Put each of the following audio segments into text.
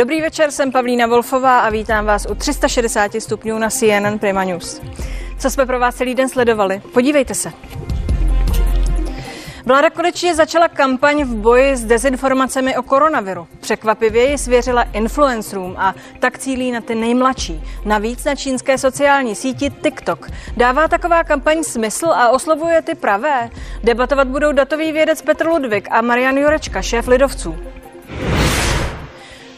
Dobrý večer, jsem Pavlína Wolfová a vítám vás u 360 stupňů na CNN Prima News. Co jsme pro vás celý den sledovali? Podívejte se. Vláda konečně začala kampaň v boji s dezinformacemi o koronaviru. Překvapivě ji svěřila influencerům a tak cílí na ty nejmladší. Navíc na čínské sociální síti TikTok. Dává taková kampaň smysl a oslovuje ty pravé? Debatovat budou datový vědec Petr Ludvík a Marian Jurečka, šéf Lidovců.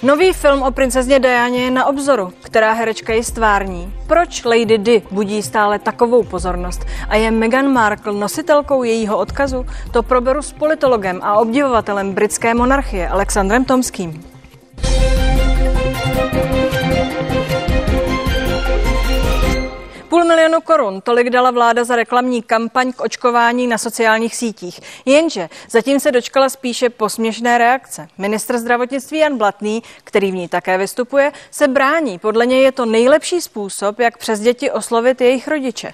Nový film o princezně Dianě je na obzoru, která herečka je stvární. Proč Lady Di budí stále takovou pozornost a je Meghan Markle nositelkou jejího odkazu? To proberu s politologem a obdivovatelem britské monarchie Alexandrem Tomským. Půl milionu korun, tolik dala vláda za reklamní kampaň k očkování na sociálních sítích. Jenže zatím se dočkala spíše posměšné reakce. Ministr zdravotnictví Jan Blatný, který v ní také vystupuje, se brání. Podle něj je to nejlepší způsob, jak přes děti oslovit jejich rodiče.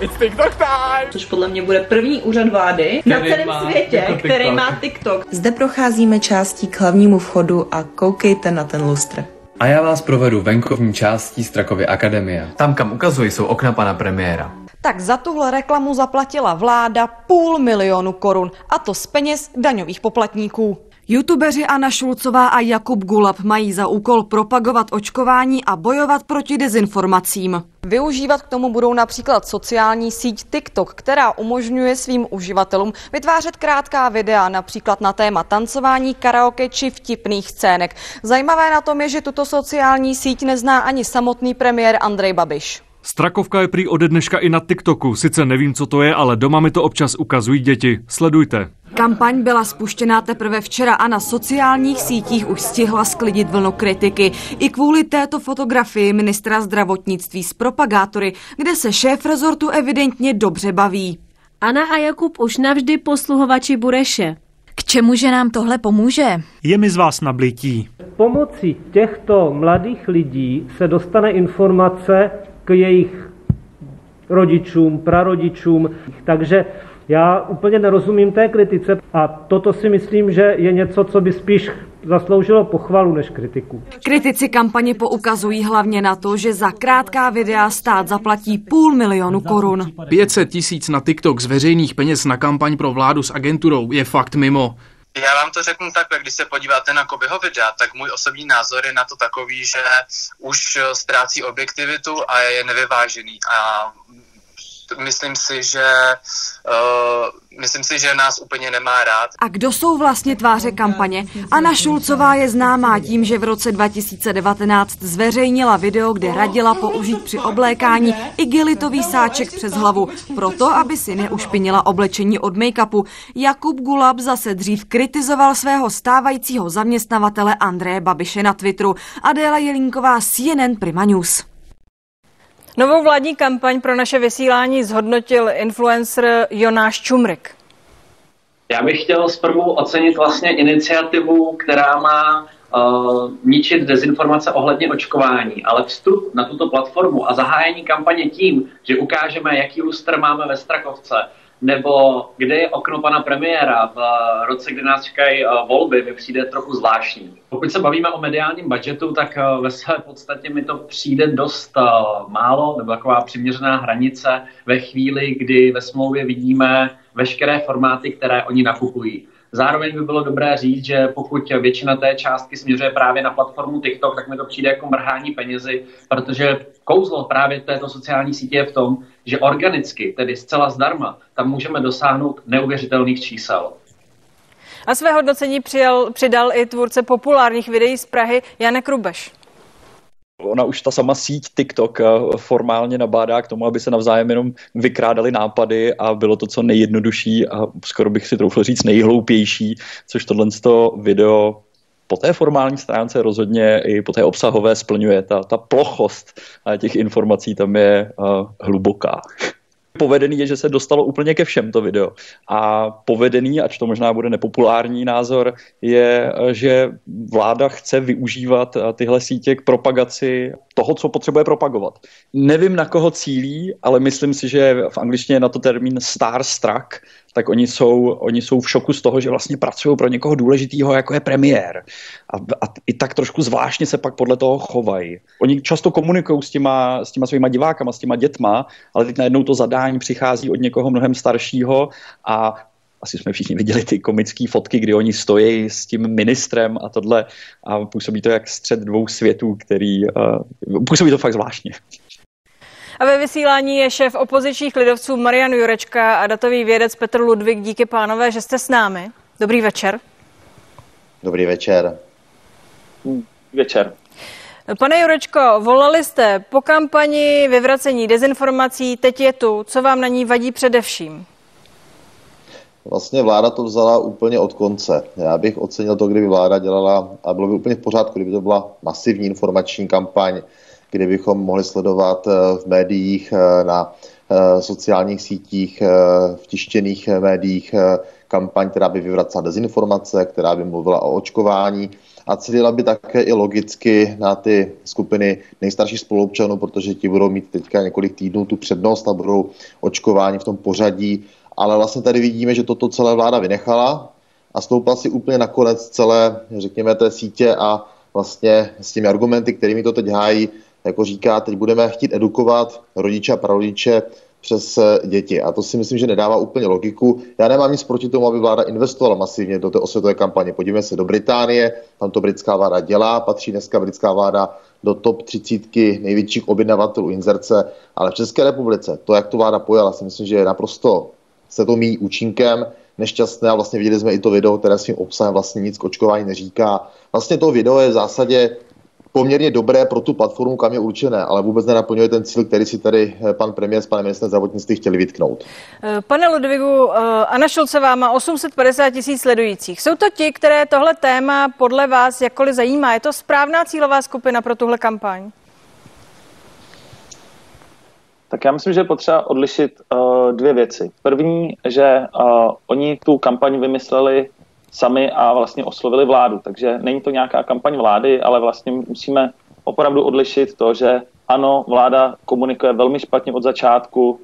It's TikTok time! Což podle mě bude první úřad vlády Který na celém má světě, jako který má TikTok. Zde procházíme částí k hlavnímu vchodu a koukejte na ten lustr. A já vás provedu venkovní částí Strakovy akademie. Tam, kam ukazují, jsou okna pana premiéra. Tak za tuhle reklamu zaplatila vláda půl milionu korun, a to z peněz daňových poplatníků. Youtubeři Anna Šulcová a Jakub Gulab mají za úkol propagovat očkování a bojovat proti dezinformacím. Využívat k tomu budou například sociální síť TikTok, která umožňuje svým uživatelům vytvářet krátká videa, například na téma tancování, karaoke či vtipných scének. Zajímavé na tom je, že tuto sociální síť nezná ani samotný premiér Andrej Babiš. Strakovka je prý ode dneška i na TikToku. Sice nevím, co to je, ale doma mi to občas ukazují děti. Sledujte. Kampaň byla spuštěná teprve včera a na sociálních sítích už stihla sklidit vlnu kritiky. I kvůli této fotografii ministra zdravotnictví s propagátory, kde se šéf rezortu evidentně dobře baví. Anna a Jakub už navždy posluhovači Bureše. K čemu, že nám tohle pomůže? Je mi z vás nablití. Pomocí těchto mladých lidí se dostane informace k jejich rodičům, prarodičům. Takže já úplně nerozumím té kritice a toto si myslím, že je něco, co by spíš zasloužilo pochvalu než kritiku. Kritici kampaně poukazují hlavně na to, že za krátká videa stát zaplatí půl milionu korun. 500 tisíc na TikTok z veřejných peněz na kampaň pro vládu s agenturou je fakt mimo. Já vám to řeknu takhle, když se podíváte na Kobyho videa, tak můj osobní názor je na to takový, že už ztrácí objektivitu a je nevyvážený. A myslím si, že uh, myslím si, že nás úplně nemá rád. A kdo jsou vlastně tváře kampaně? Anna Šulcová je známá tím, že v roce 2019 zveřejnila video, kde radila použít při oblékání igelitový sáček přes hlavu, proto, aby si neušpinila oblečení od make-upu. Jakub Gulab zase dřív kritizoval svého stávajícího zaměstnavatele Andreje Babiše na Twitteru. Adéla Jelínková, CNN Prima News. Novou vládní kampaň pro naše vysílání zhodnotil influencer Jonáš Čumrik. Já bych chtěl zprvu ocenit vlastně iniciativu, která má uh, ničit dezinformace ohledně očkování, ale vstup na tuto platformu a zahájení kampaně tím, že ukážeme, jaký lustr máme ve Strakovce, nebo kde je okno pana premiéra v roce, kdy nás čekají volby, mi přijde trochu zvláštní. Pokud se bavíme o mediálním budžetu, tak ve své podstatě mi to přijde dost málo, nebo taková přiměřená hranice ve chvíli, kdy ve smlouvě vidíme veškeré formáty, které oni nakupují. Zároveň by bylo dobré říct, že pokud většina té částky směřuje právě na platformu TikTok, tak mi to přijde jako mrhání penězi, protože kouzlo právě této sociální sítě je v tom, že organicky, tedy zcela zdarma, tam můžeme dosáhnout neuvěřitelných čísel. A své hodnocení přijal, přidal i tvůrce populárních videí z Prahy Janek Rubeš. Ona už ta sama síť TikTok eh, formálně nabádá k tomu, aby se navzájem jenom vykrádali nápady a bylo to co nejjednodušší a skoro bych si troufl říct nejhloupější, což tohle video po té formální stránce rozhodně i po té obsahové splňuje. Ta, ta plochost těch informací tam je uh, hluboká. Povedený je, že se dostalo úplně ke všem to video. A povedený, ač to možná bude nepopulární názor, je, že vláda chce využívat tyhle sítě k propagaci toho, co potřebuje propagovat. Nevím, na koho cílí, ale myslím si, že v angličtině je na to termín starstruck, tak oni jsou, oni jsou v šoku z toho, že vlastně pracují pro někoho důležitého, jako je premiér. A, a i tak trošku zvláštně se pak podle toho chovají. Oni často komunikují s těma, s těma svýma divákama, s těma dětma, ale teď najednou to zadání přichází od někoho mnohem staršího a asi jsme všichni viděli ty komické fotky, kdy oni stojí s tím ministrem a tohle a působí to jak střed dvou světů, který uh, působí to fakt zvláštně. A ve vysílání je šéf opozičních lidovců Marian Jurečka a datový vědec Petr Ludvík. Díky pánové, že jste s námi. Dobrý večer. Dobrý večer. Večer. Pane Jurečko, volali jste po kampani vyvracení dezinformací, teď je tu. Co vám na ní vadí především? Vlastně vláda to vzala úplně od konce. Já bych ocenil to, kdyby vláda dělala, a bylo by úplně v pořádku, kdyby to byla masivní informační kampaň, kde bychom mohli sledovat eh, v médiích, eh, na eh, sociálních sítích, v tištěných médiích kampaň, která by vyvracela dezinformace, která by mluvila o očkování a cílila by také i logicky na ty skupiny nejstarších spoluobčanů, protože ti budou mít teďka několik týdnů tu přednost a budou očkováni v tom pořadí. Ale vlastně tady vidíme, že toto celé vláda vynechala a stoupla si úplně nakonec celé, řekněme, té sítě a vlastně s těmi argumenty, kterými to teď hájí, jako říká, teď budeme chtít edukovat rodiče a prarodiče přes eh, děti. A to si myslím, že nedává úplně logiku. Já nemám nic proti tomu, aby vláda investovala masivně do té osvětové kampaně. Podívejme se do Británie, tam to britská vláda dělá, patří dneska britská vláda do top 30 největších objednavatelů inzerce, ale v České republice to, jak to vláda pojala, si myslím, že je naprosto se to míjí účinkem nešťastné a vlastně viděli jsme i to video, které svým obsahem vlastně nic k očkování neříká. Vlastně to video je v zásadě poměrně dobré pro tu platformu, kam je určené, ale vůbec nenaplňuje ten cíl, který si tady eh, pan premiér s panem ministrem zdravotnictví chtěli vytknout. Eh, pane Ludvigu, Anna Šulcová má 850 tisíc sledujících. Jsou to ti, které tohle téma podle vás jakkoliv zajímá? Je to správná cílová skupina pro tuhle kampaň? Tak já myslím, že je potřeba odlišit uh, dvě věci. První, že uh, oni tu kampaň vymysleli sami a vlastně oslovili vládu. Takže není to nějaká kampaň vlády, ale vlastně musíme opravdu odlišit to, že ano, vláda komunikuje velmi špatně od začátku,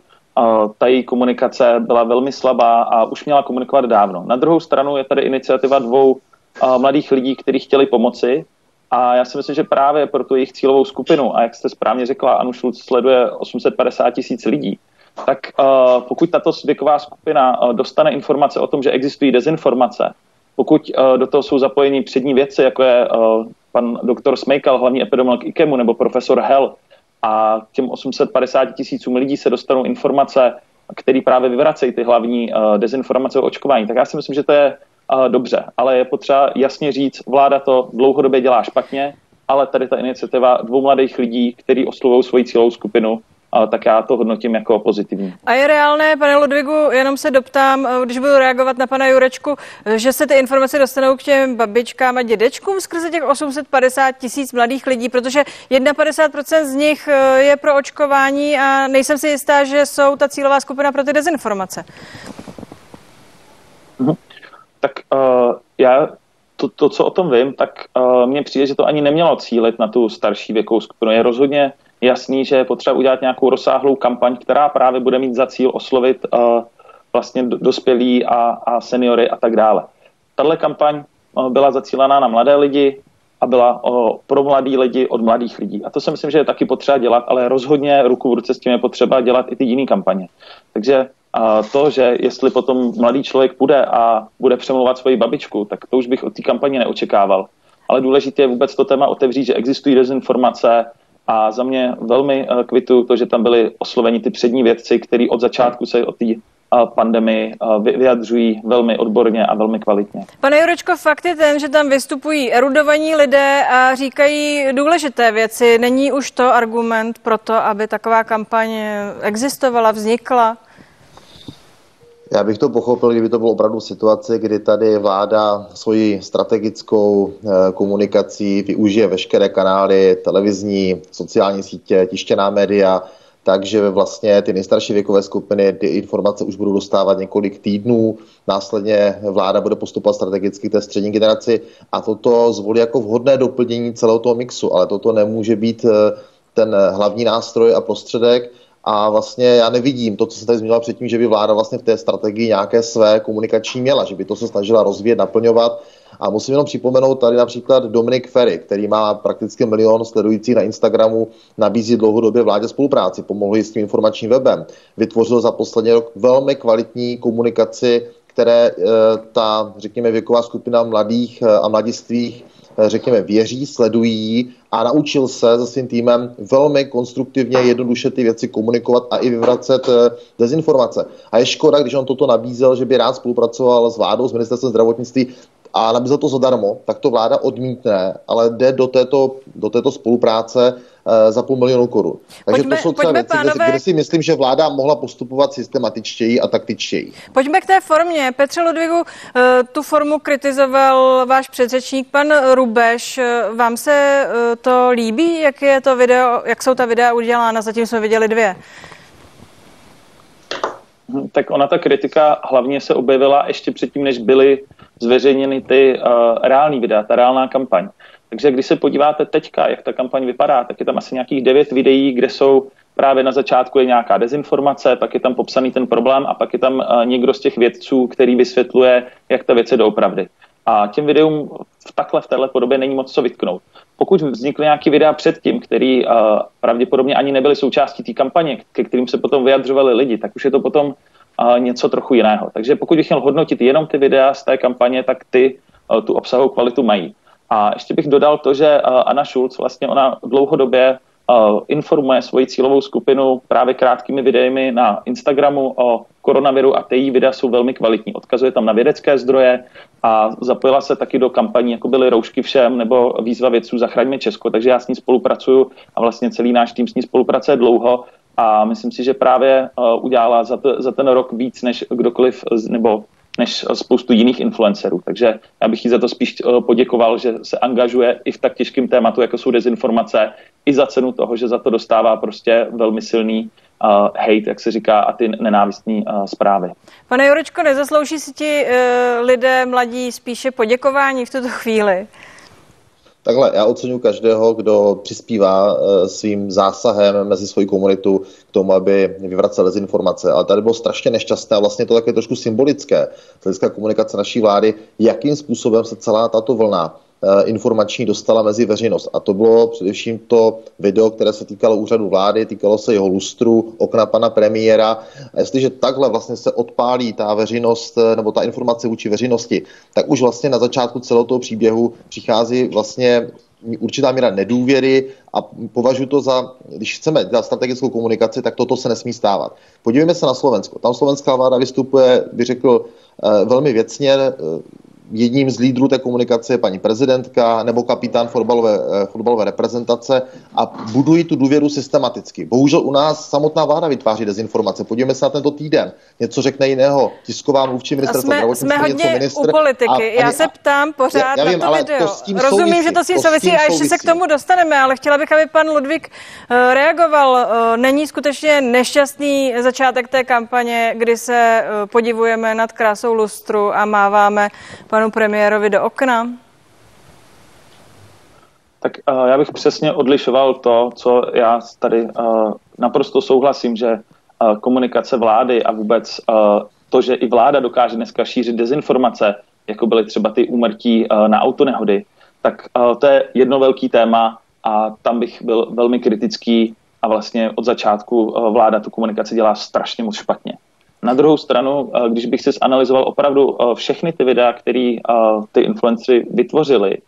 ta její komunikace byla velmi slabá a už měla komunikovat dávno. Na druhou stranu je tady iniciativa dvou mladých lidí, kteří chtěli pomoci a já si myslím, že právě pro tu jejich cílovou skupinu, a jak jste správně řekla, Anu Šulc sleduje 850 tisíc lidí, tak pokud tato věková skupina dostane informace o tom, že existují dezinformace, pokud uh, do toho jsou zapojeni přední věci, jako je uh, pan doktor Smejkal, hlavní epidemiolog IKEMu, nebo profesor Hell, a těm 850 tisícům lidí se dostanou informace, které právě vyvracejí ty hlavní uh, dezinformace o očkování, tak já si myslím, že to je dobře, ale je potřeba jasně říct, vláda to dlouhodobě dělá špatně, ale tady ta iniciativa dvou mladých lidí, kteří oslovují svoji cílovou skupinu, tak já to hodnotím jako pozitivní. A je reálné, pane Ludvigu, jenom se doptám, eh, když budu reagovat na pana Jurečku, eh, že se ty informace dostanou k těm babičkám a dědečkům skrze těch 850 tisíc mladých lidí, protože 51% z nich eh, je pro očkování a nejsem si jistá, že jsou ta cílová skupina pro ty dezinformace. Mhm. Tak uh, já to, to, co o tom vím, tak uh, mně přijde, že to ani nemělo cílit na tu starší věkovou skupinu. Je rozhodně jasný, že je potřeba udělat nějakou rozsáhlou kampaň, která právě bude mít za cíl oslovit uh, vlastně dospělí a, a seniory a tak dále. Tahle kampaň uh, byla zacílená na mladé lidi a byla uh, pro mladý lidi od mladých lidí. A to si myslím, že je taky potřeba dělat, ale rozhodně ruku v ruce s tím je potřeba dělat i ty jiné kampaně. Takže to, že jestli potom mladý člověk půjde a bude přemlouvat svoji babičku, tak to už bych od té kampaně neočekával. Ale důležité je vůbec to téma otevřít, že existují dezinformace, a za mě velmi eh, kvitu to, že tam byli osloveni ty přední vědci, kteří od začátku se o té eh, pandemii eh, vyjadřují velmi odborně a velmi kvalitně. Pane Jurečko, fakt je ten, že tam vystupují erudovaní lidé a říkají důležité věci. Není už to argument pro to, aby taková kampaň existovala, vznikla? Já bych to pochopil, kdyby to bylo opravdu situace, kdy tady vláda svoji strategickou eh, komunikací využije veškeré kanály, televizní, sociální sítě, tištěná média, takže vlastně ty nejstarší věkové skupiny ty informace už budou dostávat několik týdnů, následně vláda bude postupovat strategicky té střední generaci a toto zvolí jako vhodné doplnění celého toho mixu, ale toto nemůže být eh, ten hlavní nástroj a prostředek, a vlastně já nevidím to, co se tady zmínila předtím, že by vláda vlastně v té strategii nějaké své komunikační měla, že by to se snažila rozvíjet, naplňovat. A musím jenom připomenout tady například Dominik Ferry, který má prakticky milion sledujících na Instagramu, nabízí dlouhodobě vládě spolupráci, pomohl s tím informačním webem. Vytvořil za poslední rok velmi kvalitní komunikaci, které eh, ta, řekněme, věková skupina mladých eh, a mladistvých Eh, řekněme, věří, sledují a naučil se se svým týmem velmi konstruktivně, jednoduše ty věci komunikovat a i vyvracet eh, dezinformace. A je škoda, když on toto nabízel, že by rád spolupracoval s vládou, s ministerstvem zdravotnictví, a nabízel to zadarmo, tak to vláda odmítne, ale jde do této, do této spolupráce za půl milionu korun. Takže pojďme, to jsou třeba věci, pánové... kde, si myslím, že vláda mohla postupovat systematičtěji a taktičtěji. Pojďme k té formě. Petře Ludvigu, uh, tu formu kritizoval váš předřečník pan Rubeš. Vám se to líbí, jak, je to video, jak jsou ta videa udělána? Zatím jsme viděli dvě. Tak ona ta kritika hlavně se objevila ještě předtím, než byly zveřejněny ty uh, reální videa, ta reálná kampaň. Takže když se podíváte teďka, jak ta kampaň vypadá, tak je tam asi nějakých devět videí, kde jsou právě na začátku je nějaká dezinformace, pak je tam popsaný ten problém a pak je tam uh, někdo z těch vědců, který vysvětluje, jak ta věc je doopravdy. A těm videům v takhle v téhle podobě není moc co vytknout. Pokud vznikly nějaký videa předtím, který uh, pravděpodobně ani nebyly součástí té kampaně, ke kterým se potom vyjadřovali lidi, tak už je to potom uh, něco trochu jiného. Takže pokud bych měl hodnotit jenom ty videa z té kampaně, tak ty uh, tu obsahovou kvalitu mají. A ještě bych dodal to, že uh, Anna Schulz vlastně ona dlouhodobě uh, informuje svoji cílovou skupinu právě krátkými videemi na Instagramu o koronaviru a ty videa jsou velmi kvalitní. Odkazuje tam na vědecké zdroje a zapojila se taky do kampaní, jako byly roušky všem nebo výzva vědců Zachraňme Česko, takže já s ní spolupracuju a vlastně celý náš tým s ní spolupracuje dlouho a myslím si, že právě uh, udělala za, za ten rok víc než kdokoliv, nebo než spoustu jiných influencerů. Takže já bych jí za to spíš uh, poděkoval, že se angažuje i v tak těžkém tématu, jako jsou dezinformace, i za cenu toho, že za to dostává prostě velmi silný uh, hate, jak se říká, a ty nenávistní uh, zprávy. Pane Jurečko, nezaslouží si ti uh, lidé mladí spíše poděkování v tuto chvíli? Takhle, já oceňuji každého, kdo přispívá eh, svým zásahem mezi svoji komunitu k tomu, aby vyvracel dezinformace. Ale tady bylo strašně nešťastné a vlastně to také trošku symbolické z hlediska komunikace naší vlády, jakým způsobem se celá tato vlna informační dostala mezi veřejnost. A to bylo především to video, které se týkalo úřadu vlády, týkalo se jeho lustru, okna pana premiéra. A jestliže takhle vlastně se odpálí ta veřejnost eh, nebo ta informace vůči veřejnosti, tak už vlastně na začátku celého toho příběhu přichází vlastně určitá míra nedůvěry a považuji to za, když chceme dělat strategickou komunikaci, tak toto se nesmí stávat. Podívejme se na Slovensko. Tam slovenská vláda vystupuje, bych řekl, eh, velmi věcně, jedním z lídrů té komunikace je paní prezidentka nebo kapitán fotbalové, eh, fotbalové reprezentace a budují tu důvěru systematicky. Bohužel u nás samotná vláda vytváří dezinformace. Podívejme se na tento týden. Něco řekne jiného. Tisková mluvčí ministerstva jsme, jsme hodně něco ministr. u politiky. A, Já se ptám pořád já, já vím, na to video. To Rozumím, souvisí, že to s tím souvisí a ještě se k tomu dostaneme, ale chtěla bych, aby pan Ludvík eh, reagoval. Eh, není skutečně nešťastný začátek té kampaně, kdy se podivujeme nad krásou lustru a máváme panu premiérovi do okna? Tak uh, já bych přesně odlišoval to, co já tady uh, naprosto souhlasím, že uh, komunikace vlády a vůbec to, že i vláda dokáže dneska šířit dezinformace, jako byly třeba ty úmrtí na autonehody, tak to je jedno velký téma a tam bych byl velmi kritický a vlastně od začátku vláda tu komunikaci dělá strašně moc špatně. Na druhou stranu, eh, když bych si zanalizoval opravdu eh, všechny ty videa, které eh, ty influencery vytvořili,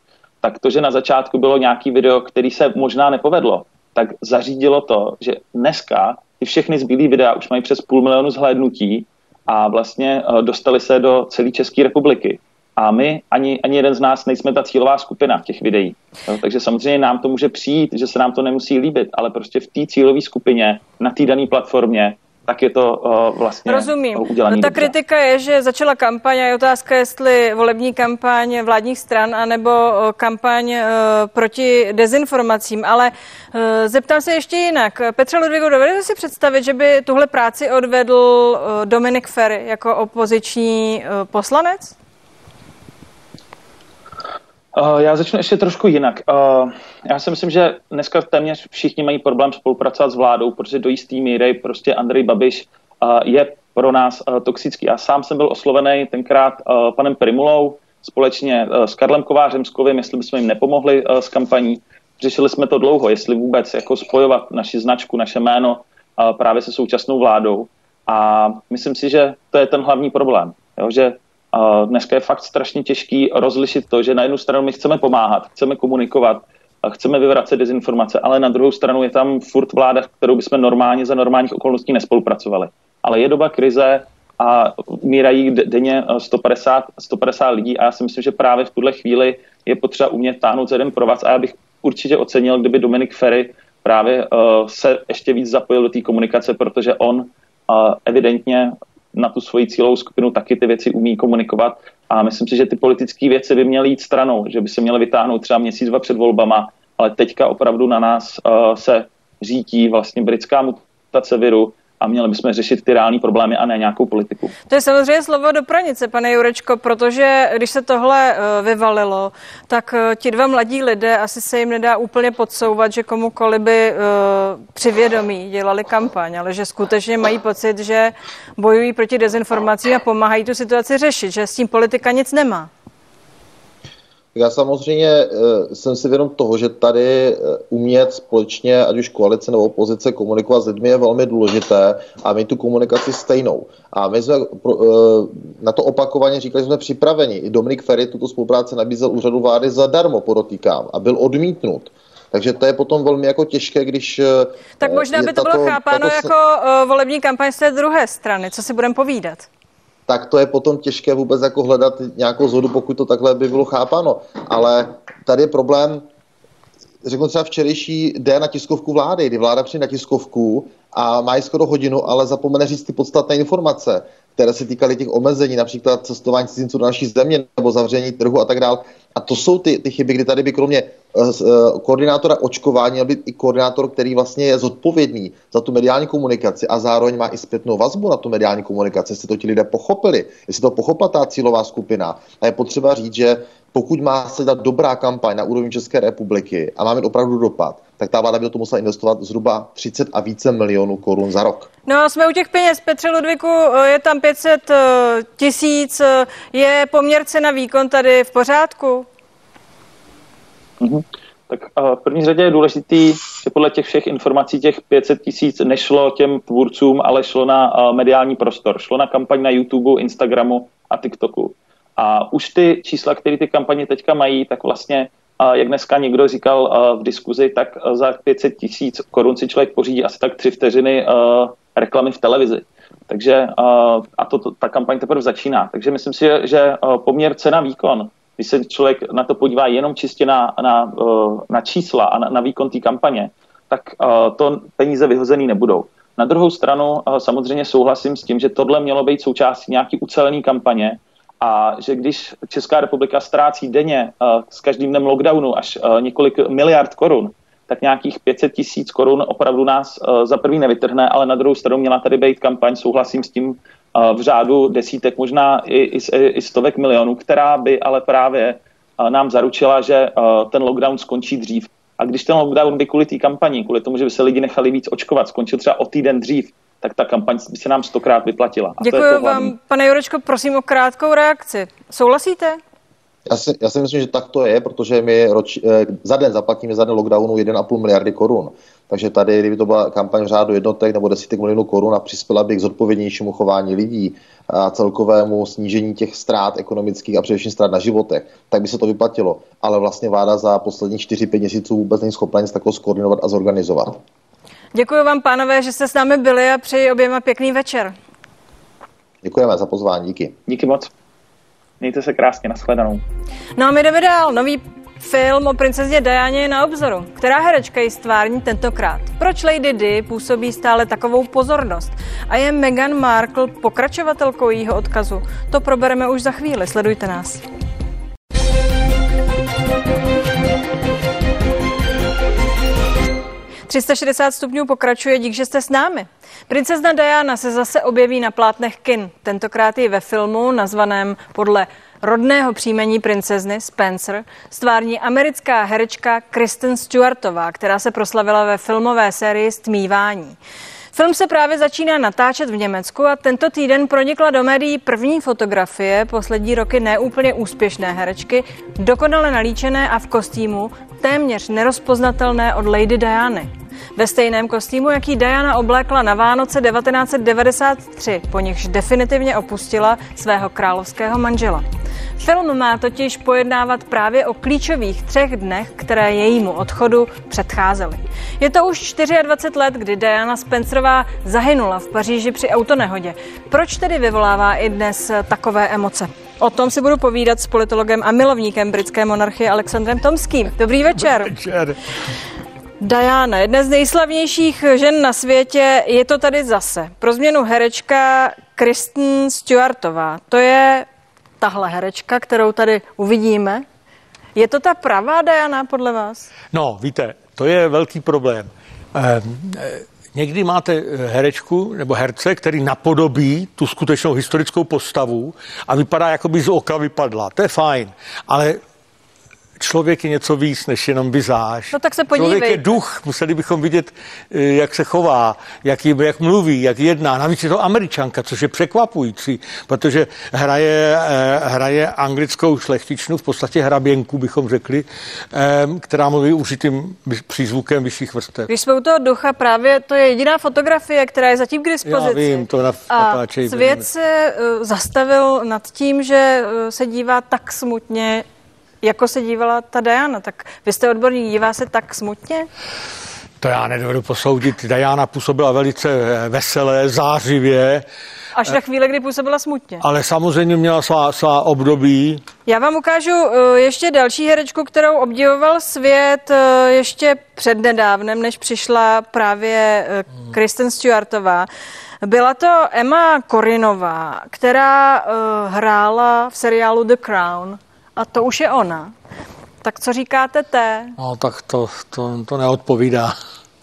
tak to, že na začátku bylo nějaký video, který se možná nepovedlo, tak zařídilo to, že dneska ty všechny zbylý videa už mají přes půl milionu zhlédnutí a vlastně dostali se do celé České republiky. A my, ani, ani jeden z nás, nejsme ta cílová skupina těch videí. Takže samozřejmě nám to může přijít, že se nám to nemusí líbit, ale prostě v té cílové skupině, na té dané platformě, tak je to uh, vlastně Rozumím. udělané no, ta dobře. kritika je, že začala kampaň a je otázka, jestli volební kampaň vládních stran anebo uh, kampaň uh, proti dezinformacím. Ale uh, zeptám se ještě jinak. Petře Ludvigu, dovedete si představit, že by tuhle práci odvedl Dominik Ferry jako opoziční poslanec? Uh, já začnu ještě trošku jinak. Uh, já si myslím, že dneska téměř všichni mají problém spolupracovat s vládou, protože do jistý míry prostě Andrej Babiš uh, je pro nás toxický. Já sám jsem byl oslovený tenkrát panem Primulou společně s Karlem Kovářem s jestli bychom jim nepomohli s kampaní. Řešili jsme to dlouho, jestli vůbec jako spojovat naši značku, naše jméno právě se současnou vládou. A myslím si, že to je ten hlavní problém. Jo, že dneska je fakt strašně těžký rozlišit to, že na jednu stranu my chceme pomáhat, chceme komunikovat, chceme vyvracet dezinformace, ale na druhou stranu je tam furt vláda, kterou bychom normálně za normálních okolností nespolupracovali. Ale je doba krize a umírají denně 150, 150 lidí a já si myslím, že právě v tuhle chvíli je potřeba umět táhnout za jeden provaz a já bych určitě ocenil, kdyby Dominik Ferry právě uh, se ještě víc zapojil do té komunikace, protože on uh, evidentně na tu svoji cílovou skupinu taky ty věci umí komunikovat. A myslím si, že ty politické věci by měly jít stranou, že by se měly vytáhnout třeba měsíc, dva před volbama, ale teďka opravdu na nás uh, se řítí vlastně britská mutace viru a měli bychom řešit ty reální problémy a ne nějakou politiku. To je samozřejmě slovo do pranice, pane Jurečko, protože když se tohle uh, vyvalilo, tak uh, ti dva mladí lidé asi se jim nedá úplně podsouvat, že komukoli by uh, při vědomí dělali kampaň, ale že skutečně mají pocit, že bojují proti dezinformacím a pomáhají tu situaci řešit, že s tím politika nic nemá. Já samozřejmě jsem si vědom toho, že tady umět společně, ať už koalice nebo opozice, komunikovat s lidmi je velmi důležité a mít tu komunikaci stejnou. A my jsme na to opakovaně říkali, že jsme připraveni. I Dominik Ferry tuto spolupráci nabízel úřadu vlády zadarmo, podotýkám, a byl odmítnut. Takže to je potom velmi jako těžké, když... Tak možná by to tato, bylo chápáno tato... jako volební kampaň z té druhé strany, co si budeme povídat tak to je potom těžké vůbec jako hledat nějakou zhodu, pokud to takhle by bylo chápáno. Ale tady je problém, řeknu třeba včerejší den na tiskovku vlády, kdy vláda přijde na tiskovku a má skoro hodinu, ale zapomene říct ty podstatné informace, které se týkaly těch omezení, například cestování cizinců do naší země nebo zavření trhu a tak dále. A to jsou ty, ty chyby, kdy tady by kromě koordinátora očkování měl být i koordinátor, který vlastně je zodpovědný za tu mediální komunikaci a zároveň má i zpětnou vazbu na tu mediální komunikaci, jestli to ti lidé pochopili, jestli to pochopila ta cílová skupina. A je potřeba říct, že pokud má se dát dobrá kampaň na úrovni České republiky a má mít opravdu dopad, tak ta vláda by do toho musela investovat zhruba 30 a více milionů korun za rok. No jsme u těch peněz. Petře Ludviku, je tam 500 tisíc. Je poměr cena výkon tady v pořádku? Mm-hmm. Tak v první řadě je důležitý, že podle těch všech informací těch 500 tisíc nešlo těm tvůrcům, ale šlo na mediální prostor. Šlo na kampaň na YouTube, Instagramu a TikToku. A už ty čísla, které ty kampaně teďka mají, tak vlastně, jak dneska někdo říkal v diskuzi, tak za 500 tisíc korun si člověk pořídí asi tak tři vteřiny reklamy v televizi. Takže a to, ta kampaň teprve začíná. Takže myslím si, že, poměr cena výkon, když se člověk na to podívá jenom čistě na, na, na čísla a na, na výkon té kampaně, tak to peníze vyhozený nebudou. Na druhou stranu samozřejmě souhlasím s tím, že tohle mělo být součástí nějaký ucelený kampaně, a že když Česká republika ztrácí denně s každým dnem lockdownu až několik miliard korun, tak nějakých 500 tisíc korun opravdu nás uh, za prvý nevytrhne, ale na druhou stranu měla tady být kampaň, souhlasím s tím, uh, v řádu desítek, možná i, i, i stovek milionů, která by ale právě uh, nám zaručila, že ten lockdown skončí dřív. A když ten lockdown by kvůli té kampani, kvůli tomu, že by se lidi nechali víc očkovat, skončil třeba o týden dřív, tak ta kampaň by se nám stokrát vyplatila. A Děkuji to to vám, pane Jurečko, prosím o krátkou reakci. Souhlasíte? Já si, já si myslím, že tak to je, protože my roč, eh, za den zaplatíme za den lockdownu 1,5 miliardy korun. Takže tady, kdyby to byla kampaň v řádu jednotek nebo desítek milionů korun a přispěla by k zodpovědnějšímu chování lidí a celkovému snížení těch ztrát ekonomických a především ztrát na životech, tak by se to vyplatilo. Ale vlastně vláda za posledních 4-5 měsíců vůbec není schopna nic takového skoordinovat a zorganizovat. Děkuji vám, pánové, že jste s námi byli a přeji oběma pěkný večer. Děkujeme za pozvání, díky. Díky moc. Mějte se krásně, nashledanou. No a my jdeme dál. Nový Film o princezně Dianě je na obzoru. Která herečka ji stvární tentokrát? Proč Lady Di působí stále takovou pozornost? A je Meghan Markle pokračovatelkou jejího odkazu? To probereme už za chvíli, sledujte nás. 360 stupňů pokračuje, dík, že jste s námi. Princezna Diana se zase objeví na plátnech kin. Tentokrát i ve filmu nazvaném podle rodného příjmení princezny Spencer stvární americká herečka Kristen Stewartová, která se proslavila ve filmové sérii Stmívání. Film se právě začíná natáčet v Německu a tento týden pronikla do médií první fotografie poslední roky neúplně úspěšné herečky, dokonale nalíčené a v kostýmu téměř nerozpoznatelné od Lady Diany. Ve stejném kostýmu, jaký Diana oblékla na Vánoce 1993, po nichž definitivně opustila svého královského manžela. Film má totiž pojednávat právě o klíčových třech dnech, které jejímu odchodu předcházely. Je to už 24 let, kdy Diana Spencerová zahynula v Paříži při autonehodě. Proč tedy vyvolává i dnes takové emoce? O tom si budu povídat s politologem a milovníkem britské monarchie Alexandrem Tomským. Dobrý večer. Dobrý večer. Diana, jedna z nejslavnějších žen na světě, je to tady zase. Pro změnu herečka Kristen Stewartová. To je tahle herečka, kterou tady uvidíme. Je to ta pravá Diana podle vás? No, víte, to je velký problém. Eh, někdy máte herečku nebo herce, který napodobí tu skutečnou historickou postavu a vypadá, jako by z oka vypadla. To je fajn, ale člověk je něco víc než jenom vizáž. No tak se podívej. Člověk je duch, museli bychom vidět, eh, jak se chová, jak, je, jak mluví, jak jedná. Navíc je to američanka, což je překvapující, protože hraje, eh, hraje anglickou šlechtičnu, v podstatě hraběnku bychom řekli, eh, která mluví užitým přízvukem vyšších vrstev. Když jsme u toho ducha, právě to je jediná fotografie, která je zatím k dispozici. Já vím, to na A svět se zastavil nad tím, že se dívá tak smutně jako se dívala ta Diana. Tak vy jste odborník, dívá se tak smutně? To já nedovedu posoudit. Diana působila velice eh, veselé, zářivě. Až na chvíli, kdy působila smutně. Ale samozřejmě měla svá, svá období. Já vám ukážu eh, ještě další herečku, kterou obdivoval svět eh, ještě před nedávnem, než přišla právě Kristen Stewartová. Byla to Emma Korinová, která hrála v seriálu The Crown. A to už je ona. Tak co říkáte té? No, tak to, to, to neodpovídá.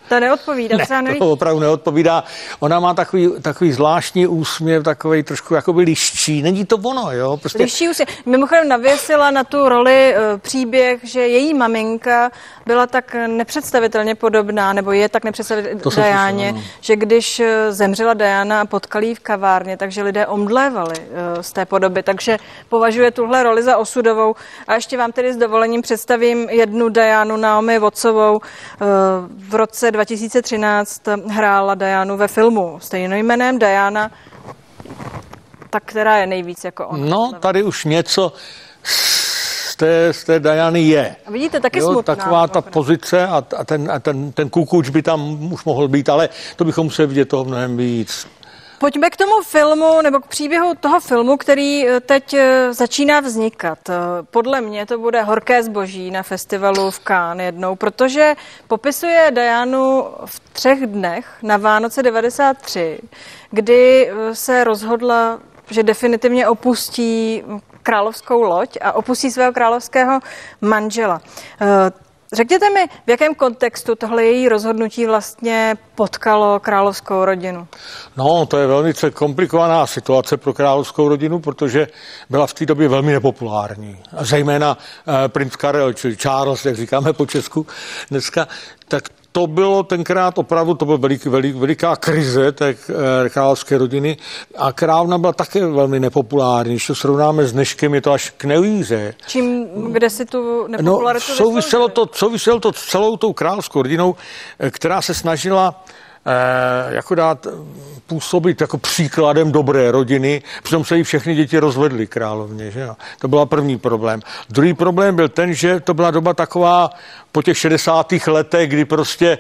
To neodpovídá. Ne, to opravdu neodpovídá. Ona má takový, takový zvláštní úsměv, takový trošku jakoby liščí. Není to ono, jo? Prostě... Liščí úsměv. Mimochodem navěsila na tu roli uh, příběh, že její maminka byla tak nepředstavitelně podobná, nebo je tak nepředstavitelně Dajáně, no. že když eh, zemřela Diana a potkali v kavárně, takže lidé omdlévali uh, z té podoby. Takže považuje tuhle roli za osudovou. A ještě vám tedy s dovolením představím jednu Dianu Naomi Vocovou v roce 2013 hrála Dianu ve filmu stejnojmeném Diana, tak která je nejvíc jako ona. No, tady už něco z té, z té Diany je. A vidíte, taky jo, smutná. Taková ta pozice a, a, ten, a ten, ten kukuč by tam už mohl být, ale to bychom museli vidět toho mnohem víc. Pojďme k tomu filmu nebo k příběhu toho filmu, který eh, teď eh, začíná vznikat. Eh, podle mě to bude Horké zboží na festivalu v Cannes jednou, protože popisuje Dianu v třech dnech na Vánoce 93, kdy se rozhodla, že definitivně opustí královskou loď a opustí svého královského manžela. Řekněte mi, v jakém kontextu tohle její rozhodnutí vlastně potkalo královskou rodinu? No, to je velmi komplikovaná situace pro královskou rodinu, protože byla v té době velmi nepopulární. A zejména eh, princ Karel, či Charles, jak říkáme po Česku dneska, tak to bylo tenkrát opravdu, to byla velik, velik, veliká krize té eh, královské rodiny a královna byla také velmi nepopulární. Když to srovnáme s dneškem, je to až k nevíře. Čím, kde si tu nepopularitu no, souviselo to, souviselo to s celou tou královskou rodinou, eh, která se snažila eh, jako dát působit jako příkladem dobré rodiny, přitom se jí všechny děti rozvedly královně. Že jo? To byl první problém. Druhý problém byl ten, že to byla doba taková po těch 60. letech, kdy prostě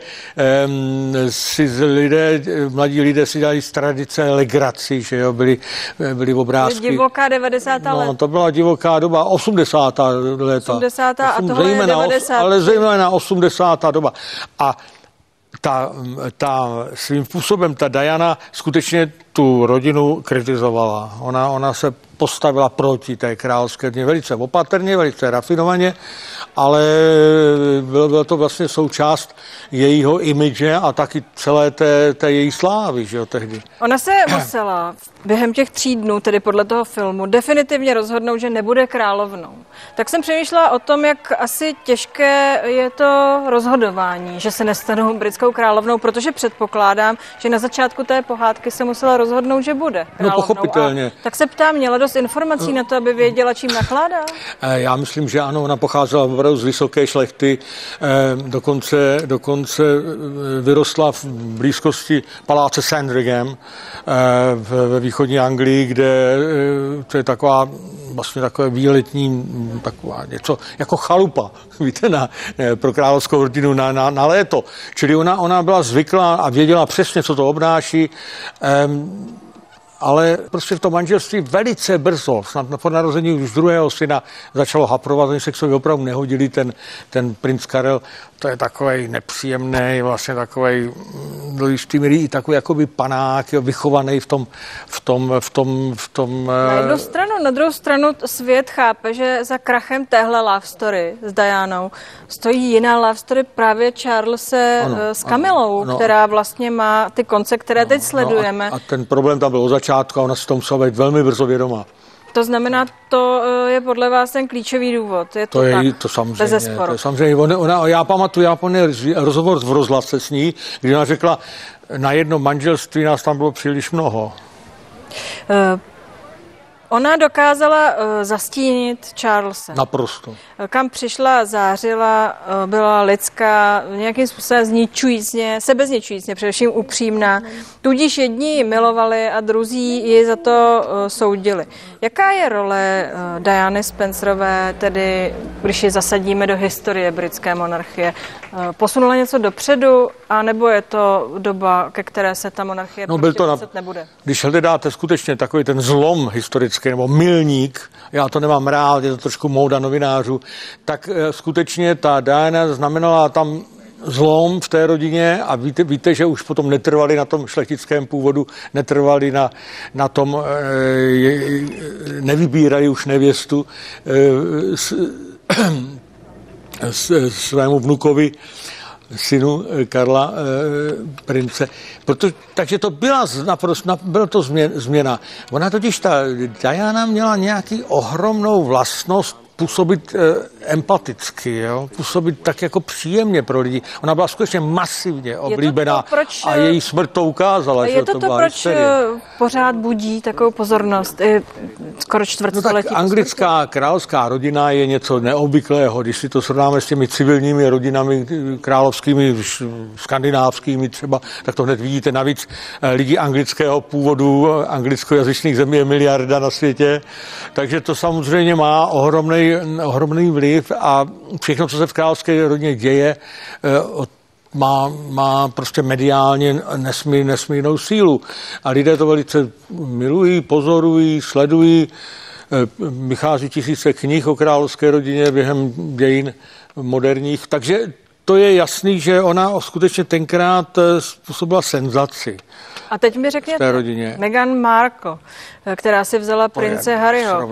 um, si lidé, mladí lidé si dělali z tradice legraci, že jo, byli, byli obrázky. Divoká 90. No, let. to byla divoká doba, 80. leta. 80. a tohle je 90. Ale zejména 80. doba. A ta, ta svým způsobem ta Diana skutečně tu rodinu kritizovala. Ona, ona se postavila proti té královské dně velice opatrně, velice rafinovaně, ale bylo, bylo to vlastně součást jejího imidže a taky celé té, té její slávy, že jo, tehdy. Ona se musela během těch tří dnů, tedy podle toho filmu, definitivně rozhodnout, že nebude královnou. Tak jsem přemýšlela o tom, jak asi těžké je to rozhodování, že se nestanou britskou královnou, protože předpokládám, že na začátku té pohádky se musela rozhodnout, že bude královnou. No pochopitelně. A tak se ptám, měla dost informací na to, aby věděla, čím nakládá? Já myslím, že ano, ona pocházela opravdu z vysoké šlechty, dokonce, dokonce vyrostla v blízkosti paláce Sandringham ve východní Anglii, kde to je taková vlastně takové výletní, taková něco jako chalupa, víte, na, pro královskou rodinu na, na, na léto. Čili ona, ona byla zvyklá a věděla přesně, co to obnáší. Um, ale prostě v tom manželství velice brzo, snad po narození už druhého syna, začalo haprovat, oni se k sobě opravdu nehodili, ten, ten princ Karel, to je takový nepříjemný, vlastně takový do jistý míry i takový jakoby panák, vychovaný v tom, v tom, v tom, v tom Na jednu stranu, na druhou stranu svět chápe, že za krachem téhle love story s Dianou stojí jiná love story právě Charlese ano, s Kamilou, ano, no, která vlastně má ty konce, které no, teď sledujeme. No a, a ten problém tam byl od začátku a ona si to musela být velmi brzo vědomá. To znamená, to je podle vás ten klíčový důvod. Je to, to je tak, to samozřejmě. To je samozřejmě. Ona, ona, já pamatuju, já pamatuju rozhovor v rozhlase s ní, kdy ona řekla, na jedno manželství nás tam bylo příliš mnoho. Uh, Ona dokázala uh, zastínit Charlesa. Naprosto. Kam přišla, zářila, uh, byla lidská, nějakým způsobem zničujícně, sebezničujícně, především upřímná. Tudíž jedni ji milovali a druzí ji za to uh, soudili. Jaká je role uh, Diany Spencerové, tedy když ji zasadíme do historie britské monarchie? Uh, posunula něco dopředu, anebo je to doba, ke které se ta monarchie no, prostě byl to na, nebude? Když hledáte skutečně takový ten zlom historický, nebo milník, já to nemám rád, je to trošku móda novinářů, tak skutečně ta Diana znamenala tam zlom v té rodině a víte, víte, že už potom netrvali na tom šlechtickém původu, netrvali na, na tom, e, nevybírali už nevěstu e, s, s, svému vnukovi, synu Karla e, Prince. Proto, takže to byla naprosto, byla to změna. Ona totiž, ta Diana měla nějaký ohromnou vlastnost působit e, empaticky, jo? působit tak jako příjemně pro lidi. Ona byla skutečně masivně oblíbená to, proč, a její smrt to ukázala. Je že to to, to, proč hysterie. pořád budí takovou pozornost, i skoro čtvrtstoletí. No tak anglická královská rodina je něco neobvyklého, když si to srovnáme s těmi civilními rodinami královskými, skandinávskými třeba, tak to hned vidíte. Navíc lidí anglického původu, anglickojazyčných zemí je miliarda na světě, takže to samozřejmě má ohromný, ohromný vliv a všechno, co se v královské rodině děje, má, má prostě mediálně nesmí, nesmírnou sílu. A lidé to velice milují, pozorují, sledují. Vychází tisíce knih o královské rodině během dějin moderních. Takže to je jasný, že ona skutečně tenkrát způsobila senzaci. A teď mi řekněte, Meghan Markle, která si vzala prince Harryho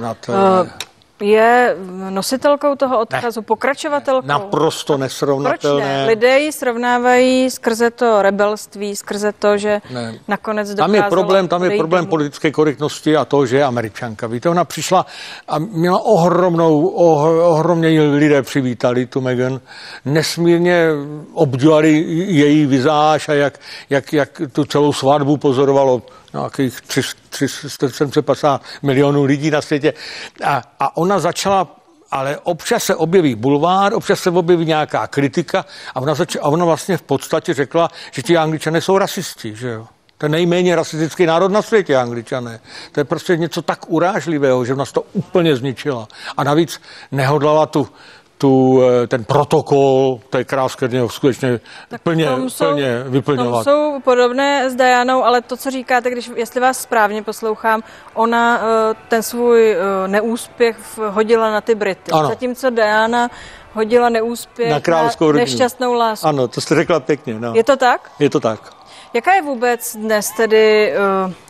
je nositelkou toho odkazu, ne. pokračovatelkou? Naprosto nesrovnatelné. Proč ne? Lidé ji srovnávají skrze to rebelství, skrze to, že ne. nakonec dokázala... Tam je problém, tam je problém domů. politické korektnosti a to, že je američanka. Víte, ona přišla a měla ohromnou, oh, ohromně lidé přivítali tu Megan. Nesmírně obdivovali její vizáž a jak, jak, jak tu celou svatbu pozorovalo nějakých 350 milionů lidí na světě. A, a ona začala ale občas se objeví bulvár, občas se objeví nějaká kritika a ona, zač- a ona vlastně v podstatě řekla, že ti angličané jsou rasisti, že jo. To je nejméně rasistický národ na světě, angličané. To je prostě něco tak urážlivého, že nás to úplně zničila. A navíc nehodlala tu, tu, eh, ten protokol té krásky skutečně tak plně, jsou, plně vyplňovat. jsou podobné s Dianou, ale to, co říkáte, když, jestli vás správně poslouchám, ona eh, ten svůj eh, neúspěch hodila na ty Brity. Ano. Zatímco Diana hodila neúspěch na, královskou na nešťastnou lásku. Ano, to jste řekla pěkně. No. Je to tak? Je to tak. Jaká je vůbec dnes tedy,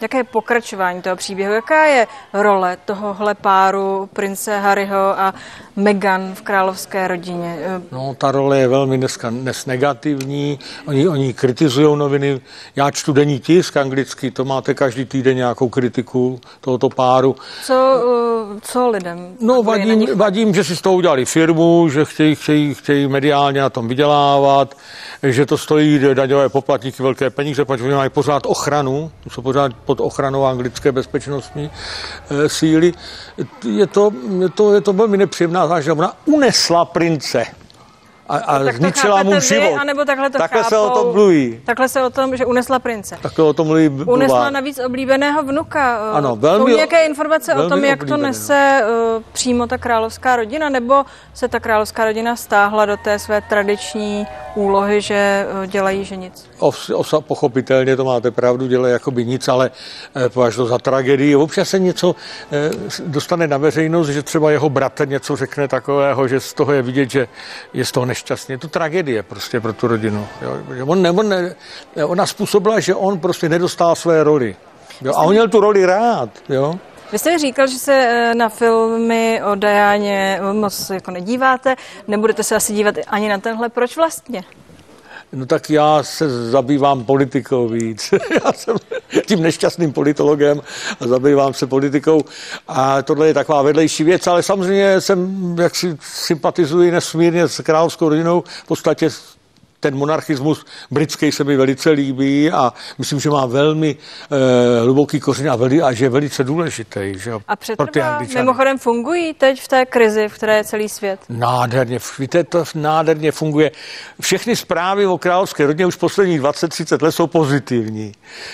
jaké je pokračování toho příběhu? Jaká je role tohohle páru prince Harryho a Meghan v královské rodině? No, ta role je velmi dneska dnes negativní. Oni, oni kritizují noviny. Já čtu denní tisk anglicky, to máte každý týden nějakou kritiku tohoto páru. Co, uh, co lidem? No, vadím, vadím, že si z toho udělali firmu, že chtějí, chtějí, chtějí mediálně na tom vydělávat, že to stojí daňové poplatníky velké peníze protože mají pořád ochranu, jsou pořád pod ochranou anglické bezpečnostní e, síly. Je to, je to, je to velmi nepříjemná zážitost. Ona unesla prince a, a tak zničila mu život. Vy, anebo takhle to takhle chápou, se o tom mluví. Takhle se o tom, že unesla prince. Takhle o tom mluví. Unesla navíc oblíbeného vnuka. Ano, velmi. Jsou nějaké informace o tom, jak to nese uh, přímo ta královská rodina, nebo se ta královská rodina stáhla do té své tradiční úlohy, že uh, dělají, že nic? Os, os, pochopitelně to máte pravdu, dělají jako by nic, ale eh, považ to za tragédii. Občas se něco eh, dostane na veřejnost, že třeba jeho bratr něco řekne takového, že z toho je vidět, že je z toho nešťastný. Je to tragédie prostě pro tu rodinu. Jo. On, ne, on ne, ona způsobila, že on prostě nedostal své roli. Jo. A on měl tu roli rád. Jo. Vy jste říkal, že se eh, na filmy o Dajáně moc jako nedíváte, nebudete se asi dívat ani na tenhle. Proč vlastně? No tak já se zabývám politikou víc. já jsem tím nešťastným politologem a zabývám se politikou a tohle je taková vedlejší věc, ale samozřejmě jsem, jak si sympatizuji nesmírně s královskou rodinou, v podstatě ten monarchismus britský se mi velice líbí a myslím, že má velmi e, hluboký kořen a, veli, a že je velice důležitý. Že a přetrvá, mimochodem fungují teď v té krizi, v které je celý svět? Nádherně, víte, to nádherně funguje. Všechny zprávy o královské rodině už posledních 20-30 let jsou pozitivní.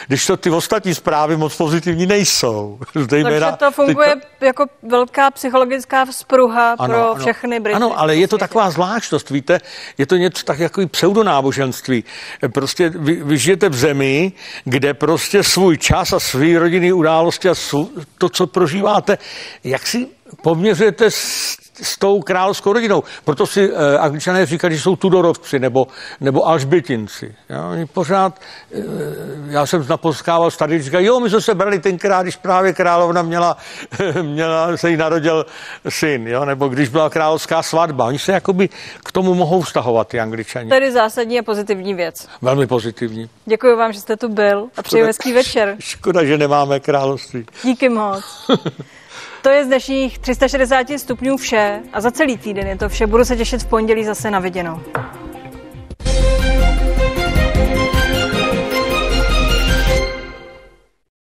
Když to ty ostatní zprávy moc pozitivní nejsou. Zdejména, Takže to funguje to... jako velká psychologická vzpruha ano, pro ano, všechny Brity. Ano, ale je to taková zvláštnost, víte, je to něco tak jako pseudo náboženství. Prostě vy, vy žijete v zemi, kde prostě svůj čas a svý rodinný události a svů, to, co prožíváte, jak si poměřujete s s tou královskou rodinou. Proto si uh, angličané říkají, že jsou Tudorovci nebo, nebo Alžbětinci. Já, oni pořád, uh, já jsem naposkával starý, říkají, jo, my jsme se brali tenkrát, když právě královna měla, měla se jí narodil syn, jo, nebo když byla královská svatba. Oni se jakoby k tomu mohou vztahovat, ty angličani. Tedy zásadní a pozitivní věc. Velmi pozitivní. Děkuji vám, že jste tu byl a přeji hezký večer. Škoda, že nemáme království. Díky moc. To je z dnešních 360 stupňů vše a za celý týden je to vše. Budu se těšit v pondělí zase na viděno.